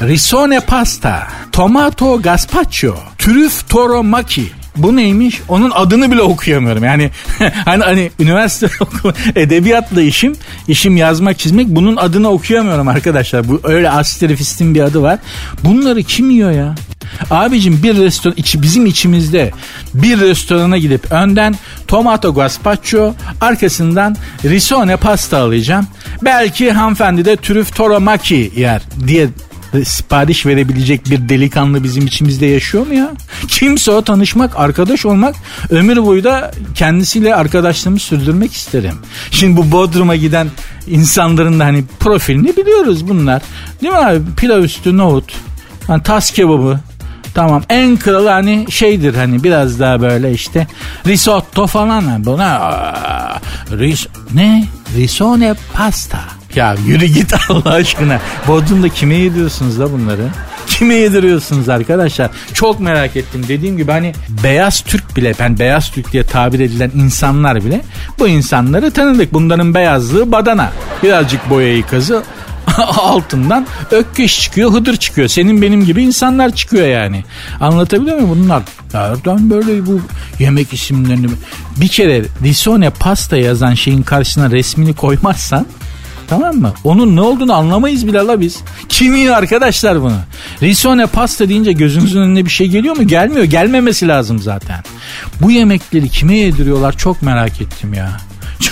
Risone pasta, tomato gazpacho, trüf toro maki, bu neymiş? Onun adını bile okuyamıyorum. Yani hani hani üniversite edebiyatla işim, işim yazmak çizmek bunun adını okuyamıyorum arkadaşlar. Bu öyle astrofistin bir adı var. Bunları kim yiyor ya? Abicim bir restoran içi bizim içimizde bir restorana gidip önden tomato gazpacho arkasından risone pasta alacağım. Belki hanımefendi de trüf toromaki yer diye sipariş verebilecek bir delikanlı bizim içimizde yaşıyor mu ya? Kimse o tanışmak, arkadaş olmak ömür boyu da kendisiyle arkadaşlığımı sürdürmek isterim. Şimdi bu Bodrum'a giden insanların da hani profilini biliyoruz bunlar. Değil mi abi? Pilav üstü nohut, hani tas kebabı, Tamam en kralı hani şeydir hani biraz daha böyle işte risotto falan buna ris ne risone pasta ya yürü git Allah aşkına. Bodrum'da kime yediyorsunuz da bunları? Kime yediriyorsunuz arkadaşlar? Çok merak ettim. Dediğim gibi hani beyaz Türk bile, ben beyaz Türk diye tabir edilen insanlar bile bu insanları tanıdık. Bunların beyazlığı badana. Birazcık boyayı kazı altından ökkeş çıkıyor, hıdır çıkıyor. Senin benim gibi insanlar çıkıyor yani. Anlatabiliyor muyum bunlar? Nereden böyle bu yemek isimlerini... Bir kere risone pasta yazan şeyin karşısına resmini koymazsan Tamam mı? Onun ne olduğunu anlamayız bile la biz. Kim yiyor arkadaşlar bunu? Risone pasta deyince gözünüzün önüne bir şey geliyor mu? Gelmiyor. Gelmemesi lazım zaten. Bu yemekleri kime yediriyorlar çok merak ettim ya.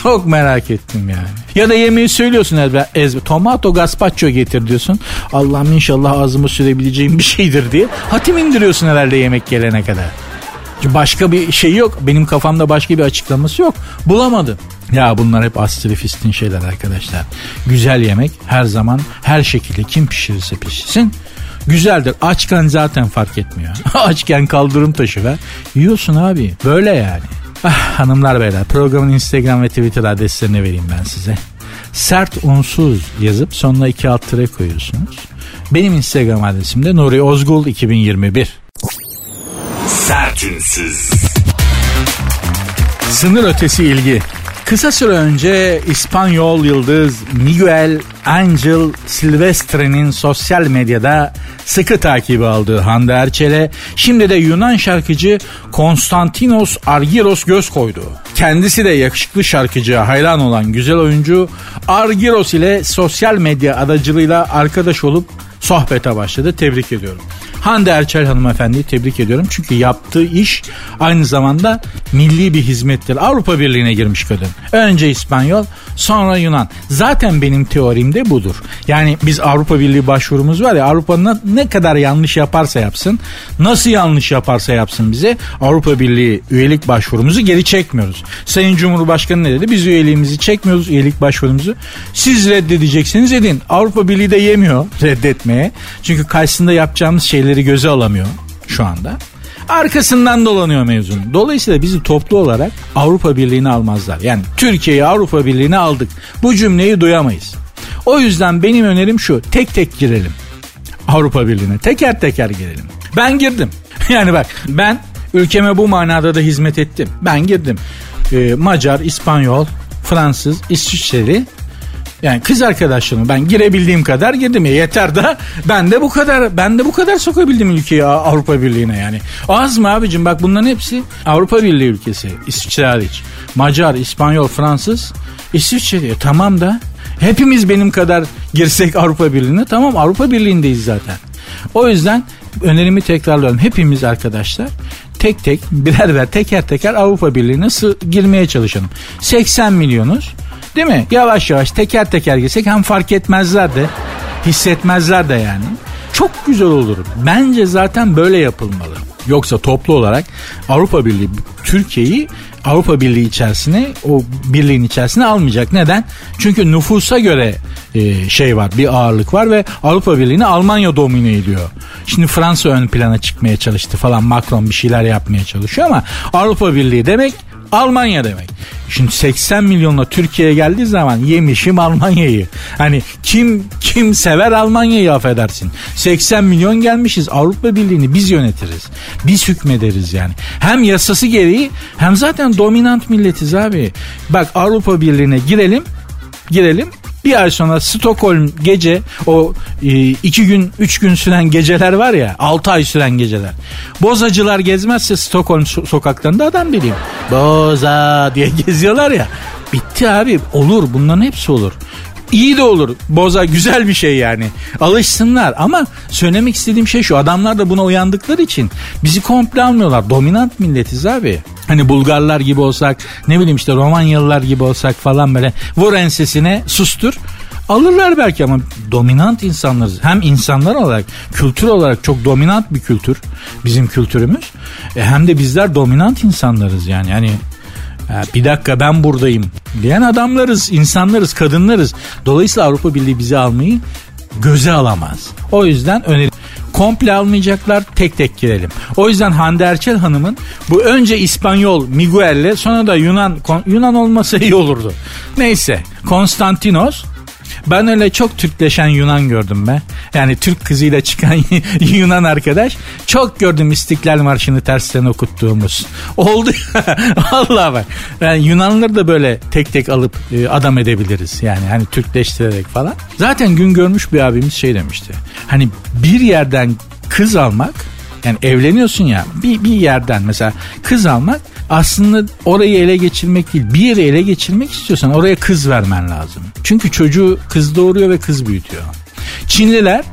Çok merak ettim yani. Ya da yemeği söylüyorsun ezber. ezber. Tomato gazpacho getir diyorsun. Allah'ım inşallah ağzımı sürebileceğim bir şeydir diye. Hatim indiriyorsun herhalde yemek gelene kadar. Başka bir şey yok. Benim kafamda başka bir açıklaması yok. Bulamadım. Ya bunlar hep astrofistin şeyler arkadaşlar. Güzel yemek her zaman her şekilde kim pişirirse pişirsin güzeldir. Açken zaten fark etmiyor. Açken kaldırım taşı ver. Yiyorsun abi. Böyle yani. Ah, hanımlar beyler programın Instagram ve Twitter adreslerini vereyim ben size. Sert unsuz yazıp sonuna iki alt tere koyuyorsunuz. Benim Instagram adresim de Nuri Ozgul 2021. Sertünsüz. Sınır ötesi ilgi. Kısa süre önce İspanyol yıldız Miguel Angel Silvestre'nin sosyal medyada sıkı takibi aldığı Hande Erçel'e şimdi de Yunan şarkıcı Konstantinos Argyros göz koydu. Kendisi de yakışıklı şarkıcıya hayran olan güzel oyuncu Argyros ile sosyal medya aracılığıyla arkadaş olup sohbete başladı. Tebrik ediyorum. Hande Erçel hanımefendiyi tebrik ediyorum. Çünkü yaptığı iş aynı zamanda milli bir hizmettir. Avrupa Birliği'ne girmiş kadın. Önce İspanyol sonra Yunan. Zaten benim teorimde budur. Yani biz Avrupa Birliği başvurumuz var ya Avrupa'nın ne kadar yanlış yaparsa yapsın nasıl yanlış yaparsa yapsın bize Avrupa Birliği üyelik başvurumuzu geri çekmiyoruz. Sayın Cumhurbaşkanı ne dedi? Biz üyeliğimizi çekmiyoruz üyelik başvurumuzu. Siz reddedeceksiniz edin. Avrupa Birliği de yemiyor reddetmeye. Çünkü karşısında yapacağımız şeyleri göze alamıyor şu anda. Arkasından dolanıyor mevzunun. Dolayısıyla bizi toplu olarak Avrupa Birliği'ne almazlar. Yani Türkiye'yi Avrupa Birliği'ne aldık. Bu cümleyi duyamayız. O yüzden benim önerim şu. Tek tek girelim. Avrupa Birliği'ne. Teker teker girelim. Ben girdim. Yani bak ben ülkeme bu manada da hizmet ettim. Ben girdim. Ee, Macar, İspanyol, Fransız, İsviçreli yani kız arkadaşlarım ben girebildiğim kadar girdim ya yeter da ben de bu kadar ben de bu kadar sokabildim ülkeyi Avrupa Birliği'ne yani. Az mı abicim bak bunların hepsi Avrupa Birliği ülkesi İsviçre hariç. Macar, İspanyol, Fransız, İsviçre diyor tamam da hepimiz benim kadar girsek Avrupa Birliği'ne tamam Avrupa Birliği'ndeyiz zaten. O yüzden önerimi tekrarlıyorum. Hepimiz arkadaşlar tek tek birer birer teker teker Avrupa Birliği'ne girmeye çalışalım. 80 milyonuz. Değil mi? Yavaş yavaş teker teker girsek hem fark etmezler de hissetmezler de yani. Çok güzel olur. Bence zaten böyle yapılmalı. Yoksa toplu olarak Avrupa Birliği Türkiye'yi Avrupa Birliği içerisine o birliğin içerisine almayacak. Neden? Çünkü nüfusa göre e, şey var bir ağırlık var ve Avrupa Birliği'ni Almanya domine ediyor. Şimdi Fransa ön plana çıkmaya çalıştı falan Macron bir şeyler yapmaya çalışıyor ama Avrupa Birliği demek Almanya demek. Şimdi 80 milyonla Türkiye'ye geldiği zaman yemişim Almanya'yı. Hani kim kim sever Almanya'yı affedersin. 80 milyon gelmişiz Avrupa Birliği'ni biz yönetiriz. Biz hükmederiz yani. Hem yasası gereği hem zaten dominant milletiz abi. Bak Avrupa Birliği'ne girelim girelim bir ay sonra Stockholm gece o e, iki gün üç gün süren geceler var ya altı ay süren geceler. Bozacılar gezmezse Stockholm so- sokaklarında adam bileyim. Boza diye geziyorlar ya. Bitti abi olur bunların hepsi olur. İyi de olur. Boza güzel bir şey yani. Alışsınlar ama söylemek istediğim şey şu. Adamlar da buna uyandıkları için bizi komple almıyorlar. Dominant milletiz abi. Hani Bulgarlar gibi olsak ne bileyim işte Romanyalılar gibi olsak falan böyle vur ensesine sustur. Alırlar belki ama dominant insanlarız. Hem insanlar olarak, kültür olarak çok dominant bir kültür bizim kültürümüz. E hem de bizler dominant insanlarız yani. Yani bir dakika ben buradayım diyen adamlarız, insanlarız, kadınlarız. Dolayısıyla Avrupa Birliği bizi almayı göze alamaz. O yüzden önerim komple almayacaklar tek tek girelim. O yüzden Hande Erçel Hanım'ın bu önce İspanyol Miguel'le sonra da Yunan Yunan olmasa iyi olurdu. Neyse Konstantinos ben öyle çok Türkleşen Yunan gördüm be. Yani Türk kızıyla çıkan Yunan arkadaş. Çok gördüm İstiklal Marşı'nı tersten okuttuğumuz. Oldu Allah bak. Yani Yunanlıları da böyle tek tek alıp e, adam edebiliriz. Yani hani Türkleştirerek falan. Zaten gün görmüş bir abimiz şey demişti. Hani bir yerden kız almak yani evleniyorsun ya bir, bir yerden mesela kız almak aslında orayı ele geçirmek değil bir yeri ele geçirmek istiyorsan oraya kız vermen lazım. Çünkü çocuğu kız doğuruyor ve kız büyütüyor. Çinliler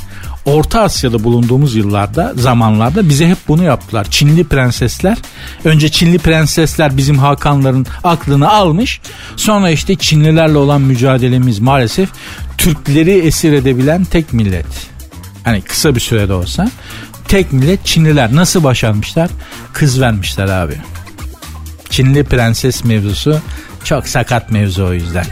Orta Asya'da bulunduğumuz yıllarda, zamanlarda bize hep bunu yaptılar. Çinli prensesler, önce Çinli prensesler bizim Hakanların aklını almış. Sonra işte Çinlilerle olan mücadelemiz maalesef Türkleri esir edebilen tek millet. Hani kısa bir sürede olsa tek millet Çinliler nasıl başarmışlar? Kız vermişler abi. Çinli prenses mevzusu çok sakat mevzu o yüzden.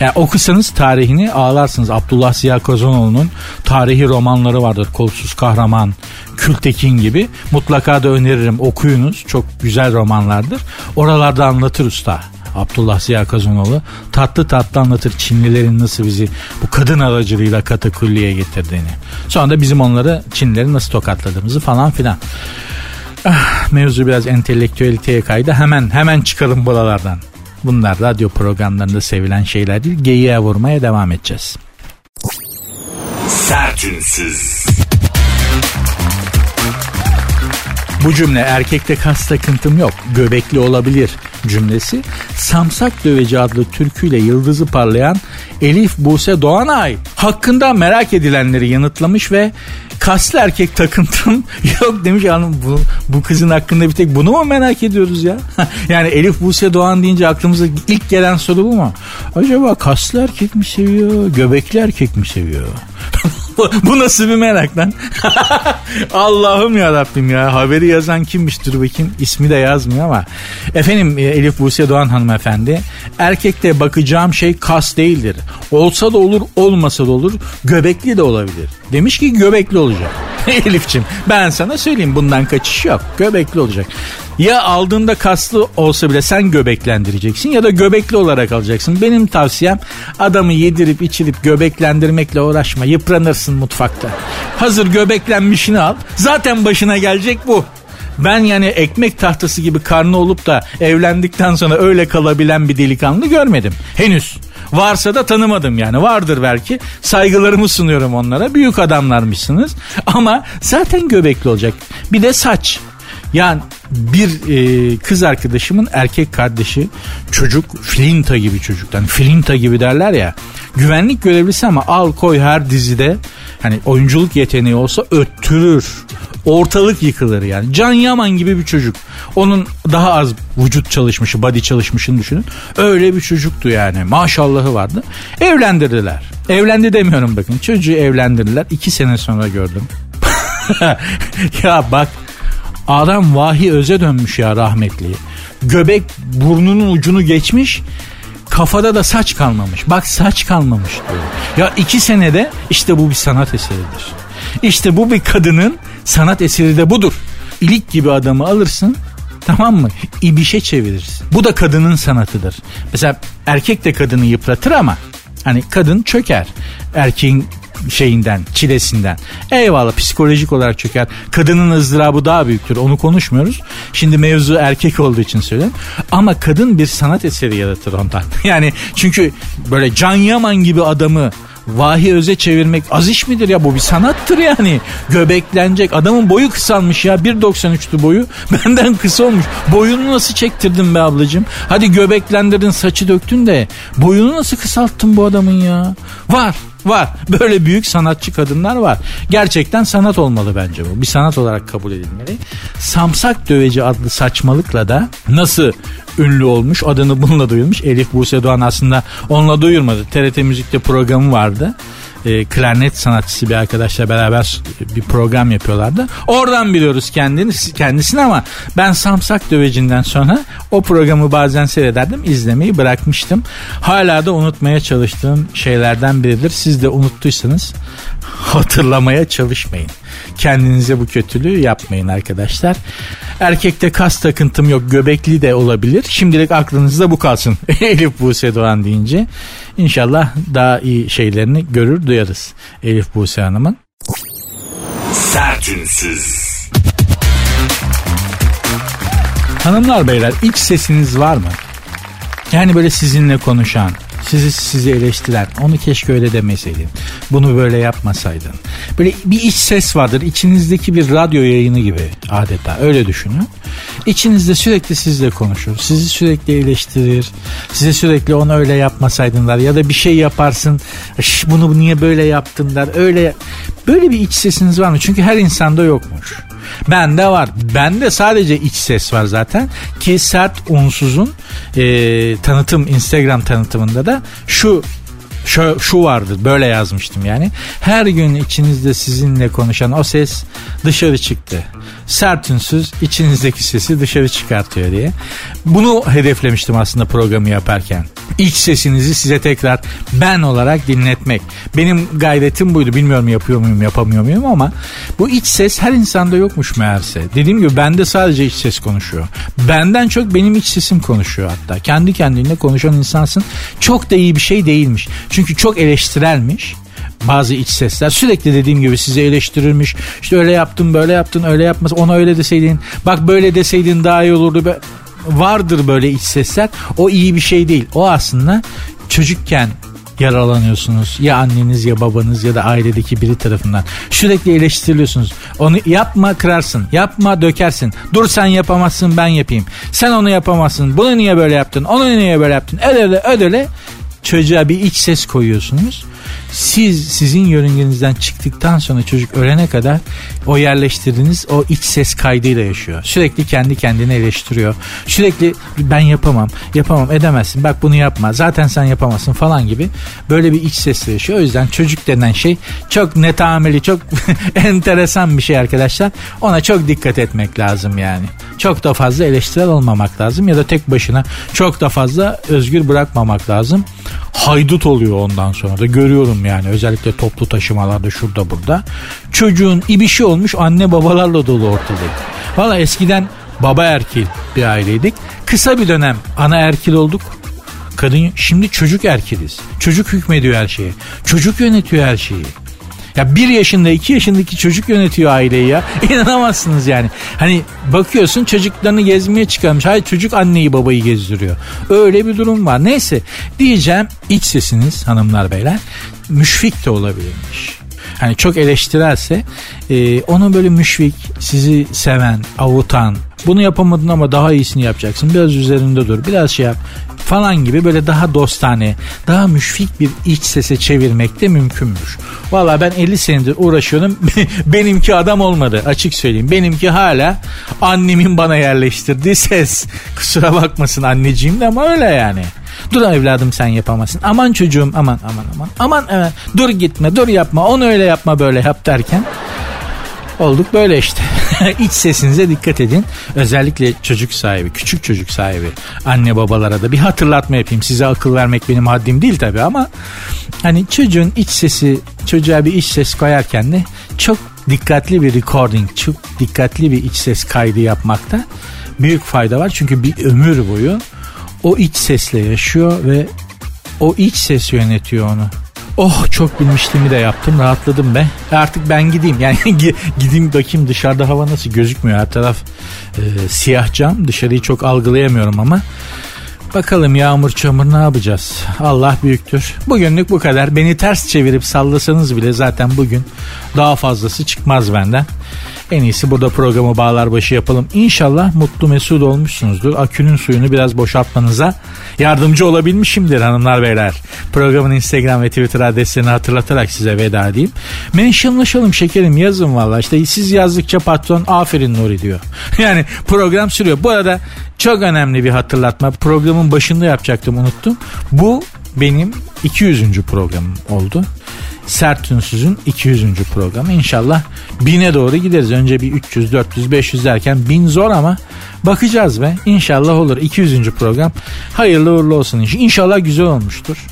Yani okusanız tarihini ağlarsınız. Abdullah Ziya Kozanoğlu'nun tarihi romanları vardır. Kolsuz Kahraman, Kültekin gibi. Mutlaka da öneririm okuyunuz. Çok güzel romanlardır. Oralarda anlatır usta. Abdullah Ziya Kazanoğlu tatlı tatlı anlatır Çinlilerin nasıl bizi bu kadın aracılığıyla katakulliye getirdiğini. Sonra da bizim onları Çinlileri nasıl tokatladığımızı falan filan. Ah, mevzu biraz entelektüeliteye kaydı. Hemen hemen çıkalım buralardan. Bunlar radyo programlarında sevilen şeyler değil. Geyiğe vurmaya devam edeceğiz. Sertünsüz. Bu cümle erkekte kas takıntım yok. Göbekli olabilir cümlesi Samsak Döveci adlı türküyle yıldızı parlayan Elif Buse Doğanay hakkında merak edilenleri yanıtlamış ve kaslı erkek takıntım yok demiş hanım bu, bu kızın hakkında bir tek bunu mu merak ediyoruz ya? yani Elif Buse Doğan deyince aklımıza ilk gelen soru bu mu? Acaba kaslı erkek mi seviyor, göbekli erkek mi seviyor? bu nasıl bir merak lan? Allah'ım ya Rabbim ya. Haberi yazan kimmiş dur bakayım. İsmi de yazmıyor ama. Efendim e, Elif Buse Doğan hanımefendi. Erkekte bakacağım şey kas değildir. Olsa da olur olmasa da olur. Göbekli de olabilir. Demiş ki göbekli olacak. Elifçim ben sana söyleyeyim bundan kaçış yok. Göbekli olacak. Ya aldığında kaslı olsa bile sen göbeklendireceksin ya da göbekli olarak alacaksın. Benim tavsiyem adamı yedirip içirip göbeklendirmekle uğraşma. Yıpranırsın mutfakta. Hazır göbeklenmişini al. Zaten başına gelecek bu. Ben yani ekmek tahtası gibi karnı olup da evlendikten sonra öyle kalabilen bir delikanlı görmedim. Henüz. Varsa da tanımadım yani. Vardır belki. Saygılarımı sunuyorum onlara. Büyük adamlarmışsınız. Ama zaten göbekli olacak. Bir de saç. Yani bir e, kız arkadaşımın erkek kardeşi çocuk filinta gibi çocuktan filinta gibi derler ya güvenlik görevlisi ama al koy her dizide hani oyunculuk yeteneği olsa öttürür ortalık yıkılır yani. Can Yaman gibi bir çocuk. Onun daha az vücut çalışmışı, body çalışmışını düşünün. Öyle bir çocuktu yani. Maşallahı vardı. Evlendirdiler. Evlendi demiyorum bakın. Çocuğu evlendirdiler. İki sene sonra gördüm. ya bak Adam vahi öze dönmüş ya rahmetli. Göbek burnunun ucunu geçmiş. Kafada da saç kalmamış. Bak saç kalmamış diyor. Ya iki senede işte bu bir sanat eseridir. İşte bu bir kadının sanat eseri de budur. İlik gibi adamı alırsın tamam mı? İbişe çevirirsin. Bu da kadının sanatıdır. Mesela erkek de kadını yıpratır ama hani kadın çöker. Erkeğin şeyinden, çilesinden. Eyvallah psikolojik olarak çöker. Kadının ızdırabı daha büyüktür. Onu konuşmuyoruz. Şimdi mevzu erkek olduğu için söylüyorum. Ama kadın bir sanat eseri yaratır ondan. Yani çünkü böyle Can Yaman gibi adamı vahi öze çevirmek az iş midir ya bu bir sanattır yani. Göbeklenecek adamın boyu kısalmış ya 1.93'tü boyu benden kısa olmuş. Boyunu nasıl çektirdin be ablacığım? Hadi göbeklendirdin saçı döktün de boyunu nasıl kısalttın bu adamın ya? Var Var. Böyle büyük sanatçı kadınlar var. Gerçekten sanat olmalı bence bu. Bir sanat olarak kabul edilmeli. Samsak Döveci adlı saçmalıkla da nasıl ünlü olmuş adını bununla duyurmuş. Elif Buse Doğan aslında onunla duyurmadı. TRT Müzik'te programı vardı e, klarnet sanatçısı bir arkadaşla beraber bir program yapıyorlardı. Oradan biliyoruz kendini kendisini ama ben Samsak Döveci'nden sonra o programı bazen seyrederdim. izlemeyi bırakmıştım. Hala da unutmaya çalıştığım şeylerden biridir. Siz de unuttuysanız hatırlamaya çalışmayın. Kendinize bu kötülüğü yapmayın arkadaşlar. Erkekte kas takıntım yok göbekli de olabilir. Şimdilik aklınızda bu kalsın. Elif Buse Doğan deyince. İnşallah daha iyi şeylerini görür duyarız Elif Buse Hanım'ın. Sertünsüz. Hanımlar beyler iç sesiniz var mı? Yani böyle sizinle konuşan, sizi sizi eleştiren onu keşke öyle demeseydin. Bunu böyle yapmasaydın. Böyle bir iç ses vardır. İçinizdeki bir radyo yayını gibi adeta öyle düşünün. İçinizde sürekli sizle konuşur. Sizi sürekli eleştirir. Size sürekli onu öyle yapmasaydın der. Ya da bir şey yaparsın. Bunu niye böyle yaptın der. Öyle böyle bir iç sesiniz var mı? Çünkü her insanda yokmuş. Bende var. Bende sadece iç ses var zaten. Ki sert unsuzun e, tanıtım Instagram tanıtımında da şu şu, şu vardır böyle yazmıştım yani. Her gün içinizde sizinle konuşan o ses dışarı çıktı. Sert ünsüz içinizdeki sesi dışarı çıkartıyor diye. Bunu hedeflemiştim aslında programı yaparken. İç sesinizi size tekrar ben olarak dinletmek. Benim gayretim buydu. Bilmiyorum yapıyor muyum yapamıyor muyum ama bu iç ses her insanda yokmuş meğerse. Dediğim gibi bende sadece iç ses konuşuyor. Benden çok benim iç sesim konuşuyor hatta. Kendi kendine konuşan insansın. Çok da iyi bir şey değilmiş. Çünkü çok eleştirelmiş bazı iç sesler sürekli dediğim gibi sizi eleştirirmiş. İşte öyle yaptın böyle yaptın öyle yapmaz ona öyle deseydin bak böyle deseydin daha iyi olurdu. Vardır böyle iç sesler o iyi bir şey değil. O aslında çocukken yaralanıyorsunuz. Ya anneniz ya babanız ya da ailedeki biri tarafından. Sürekli eleştiriliyorsunuz. Onu yapma kırarsın. Yapma dökersin. Dur sen yapamazsın ben yapayım. Sen onu yapamazsın. Bunu niye böyle yaptın? Onu niye böyle yaptın? Ödele ödele çocuğa bir iç ses koyuyorsunuz. Siz sizin yörüngenizden çıktıktan sonra çocuk ölene kadar o yerleştirdiğiniz o iç ses kaydıyla yaşıyor. Sürekli kendi kendini eleştiriyor. Sürekli ben yapamam, yapamam, edemezsin. Bak bunu yapma. Zaten sen yapamazsın falan gibi. Böyle bir iç sesle yaşıyor. O yüzden çocuk denen şey çok netameli, çok enteresan bir şey arkadaşlar. Ona çok dikkat etmek lazım yani. Çok da fazla eleştirel olmamak lazım ya da tek başına çok da fazla özgür bırakmamak lazım. Haydut oluyor ondan sonra da görüyorum yani özellikle toplu taşımalarda şurada burada. Çocuğun ibişi olmuş anne babalarla dolu ortalık. Valla eskiden baba erkil bir aileydik. Kısa bir dönem ana erkil olduk. Kadın şimdi çocuk erkiliz. Çocuk hükmediyor her şeyi. Çocuk yönetiyor her şeyi. Ya bir yaşında iki yaşındaki çocuk yönetiyor aileyi ya. İnanamazsınız yani. Hani bakıyorsun çocuklarını gezmeye çıkarmış. Hayır çocuk anneyi babayı gezdiriyor. Öyle bir durum var. Neyse diyeceğim iç sesiniz hanımlar beyler müşfik de olabilirmiş. Hani çok eleştirelse e, onu böyle müşfik, sizi seven, avutan, bunu yapamadın ama daha iyisini yapacaksın. Biraz üzerinde dur, biraz şey yap falan gibi böyle daha dostane, daha müşfik bir iç sese çevirmek de mümkünmüş. Valla ben 50 senedir uğraşıyorum. Benimki adam olmadı açık söyleyeyim. Benimki hala annemin bana yerleştirdiği ses. Kusura bakmasın anneciğim de ama öyle yani. Dur evladım sen yapamazsın. Aman çocuğum aman aman aman. Aman evet dur gitme dur yapma onu öyle yapma böyle yap derken olduk böyle işte. İç sesinize dikkat edin. Özellikle çocuk sahibi, küçük çocuk sahibi anne babalara da bir hatırlatma yapayım. Size akıl vermek benim haddim değil tabii ama hani çocuğun iç sesi, çocuğa bir iç ses koyarken de çok dikkatli bir recording, çok dikkatli bir iç ses kaydı yapmakta büyük fayda var. Çünkü bir ömür boyu o iç sesle yaşıyor ve o iç ses yönetiyor onu. Oh çok bilmişliğimi de yaptım rahatladım be. Artık ben gideyim yani gideyim bakayım dışarıda hava nasıl gözükmüyor her taraf e, siyah cam dışarıyı çok algılayamıyorum ama Bakalım yağmur çamur ne yapacağız? Allah büyüktür. Bugünlük bu kadar. Beni ters çevirip sallasanız bile zaten bugün daha fazlası çıkmaz benden. En iyisi burada programı bağlar başı yapalım. İnşallah mutlu mesut olmuşsunuzdur. Akünün suyunu biraz boşaltmanıza yardımcı olabilmişimdir hanımlar beyler. Programın Instagram ve Twitter adreslerini hatırlatarak size veda edeyim. Mentionlaşalım şekerim yazın valla. İşte siz yazdıkça patron aferin Nuri diyor. Yani program sürüyor. Bu arada çok önemli bir hatırlatma. Programın başında yapacaktım unuttum. Bu benim 200. programım oldu. Sert Ünsüz'ün 200. programı. İnşallah 1000'e doğru gideriz. Önce bir 300, 400, 500 derken 1000 zor ama bakacağız be. İnşallah olur. 200. program. Hayırlı uğurlu olsun. İnşallah güzel olmuştur.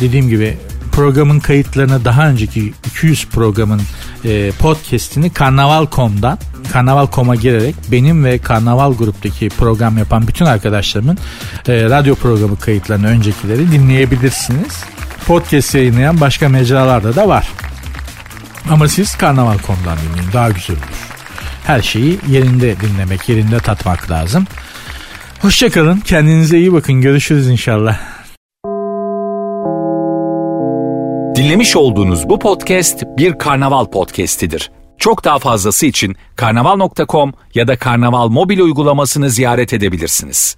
Dediğim gibi programın kayıtlarını daha önceki 200 programın e, podcastini Karnaval.com'dan Karnaval.com'a girerek benim ve Karnaval gruptaki program yapan bütün arkadaşlarımın e, radyo programı kayıtlarını öncekileri dinleyebilirsiniz podcast yayınlayan başka mecralarda da var. Ama siz Karnaval.com'dan dinleyin daha güzel olur. Her şeyi yerinde dinlemek, yerinde tatmak lazım. Hoşçakalın, kendinize iyi bakın, görüşürüz inşallah. Dinlemiş olduğunuz bu podcast bir karnaval podcastidir. Çok daha fazlası için karnaval.com ya da karnaval mobil uygulamasını ziyaret edebilirsiniz.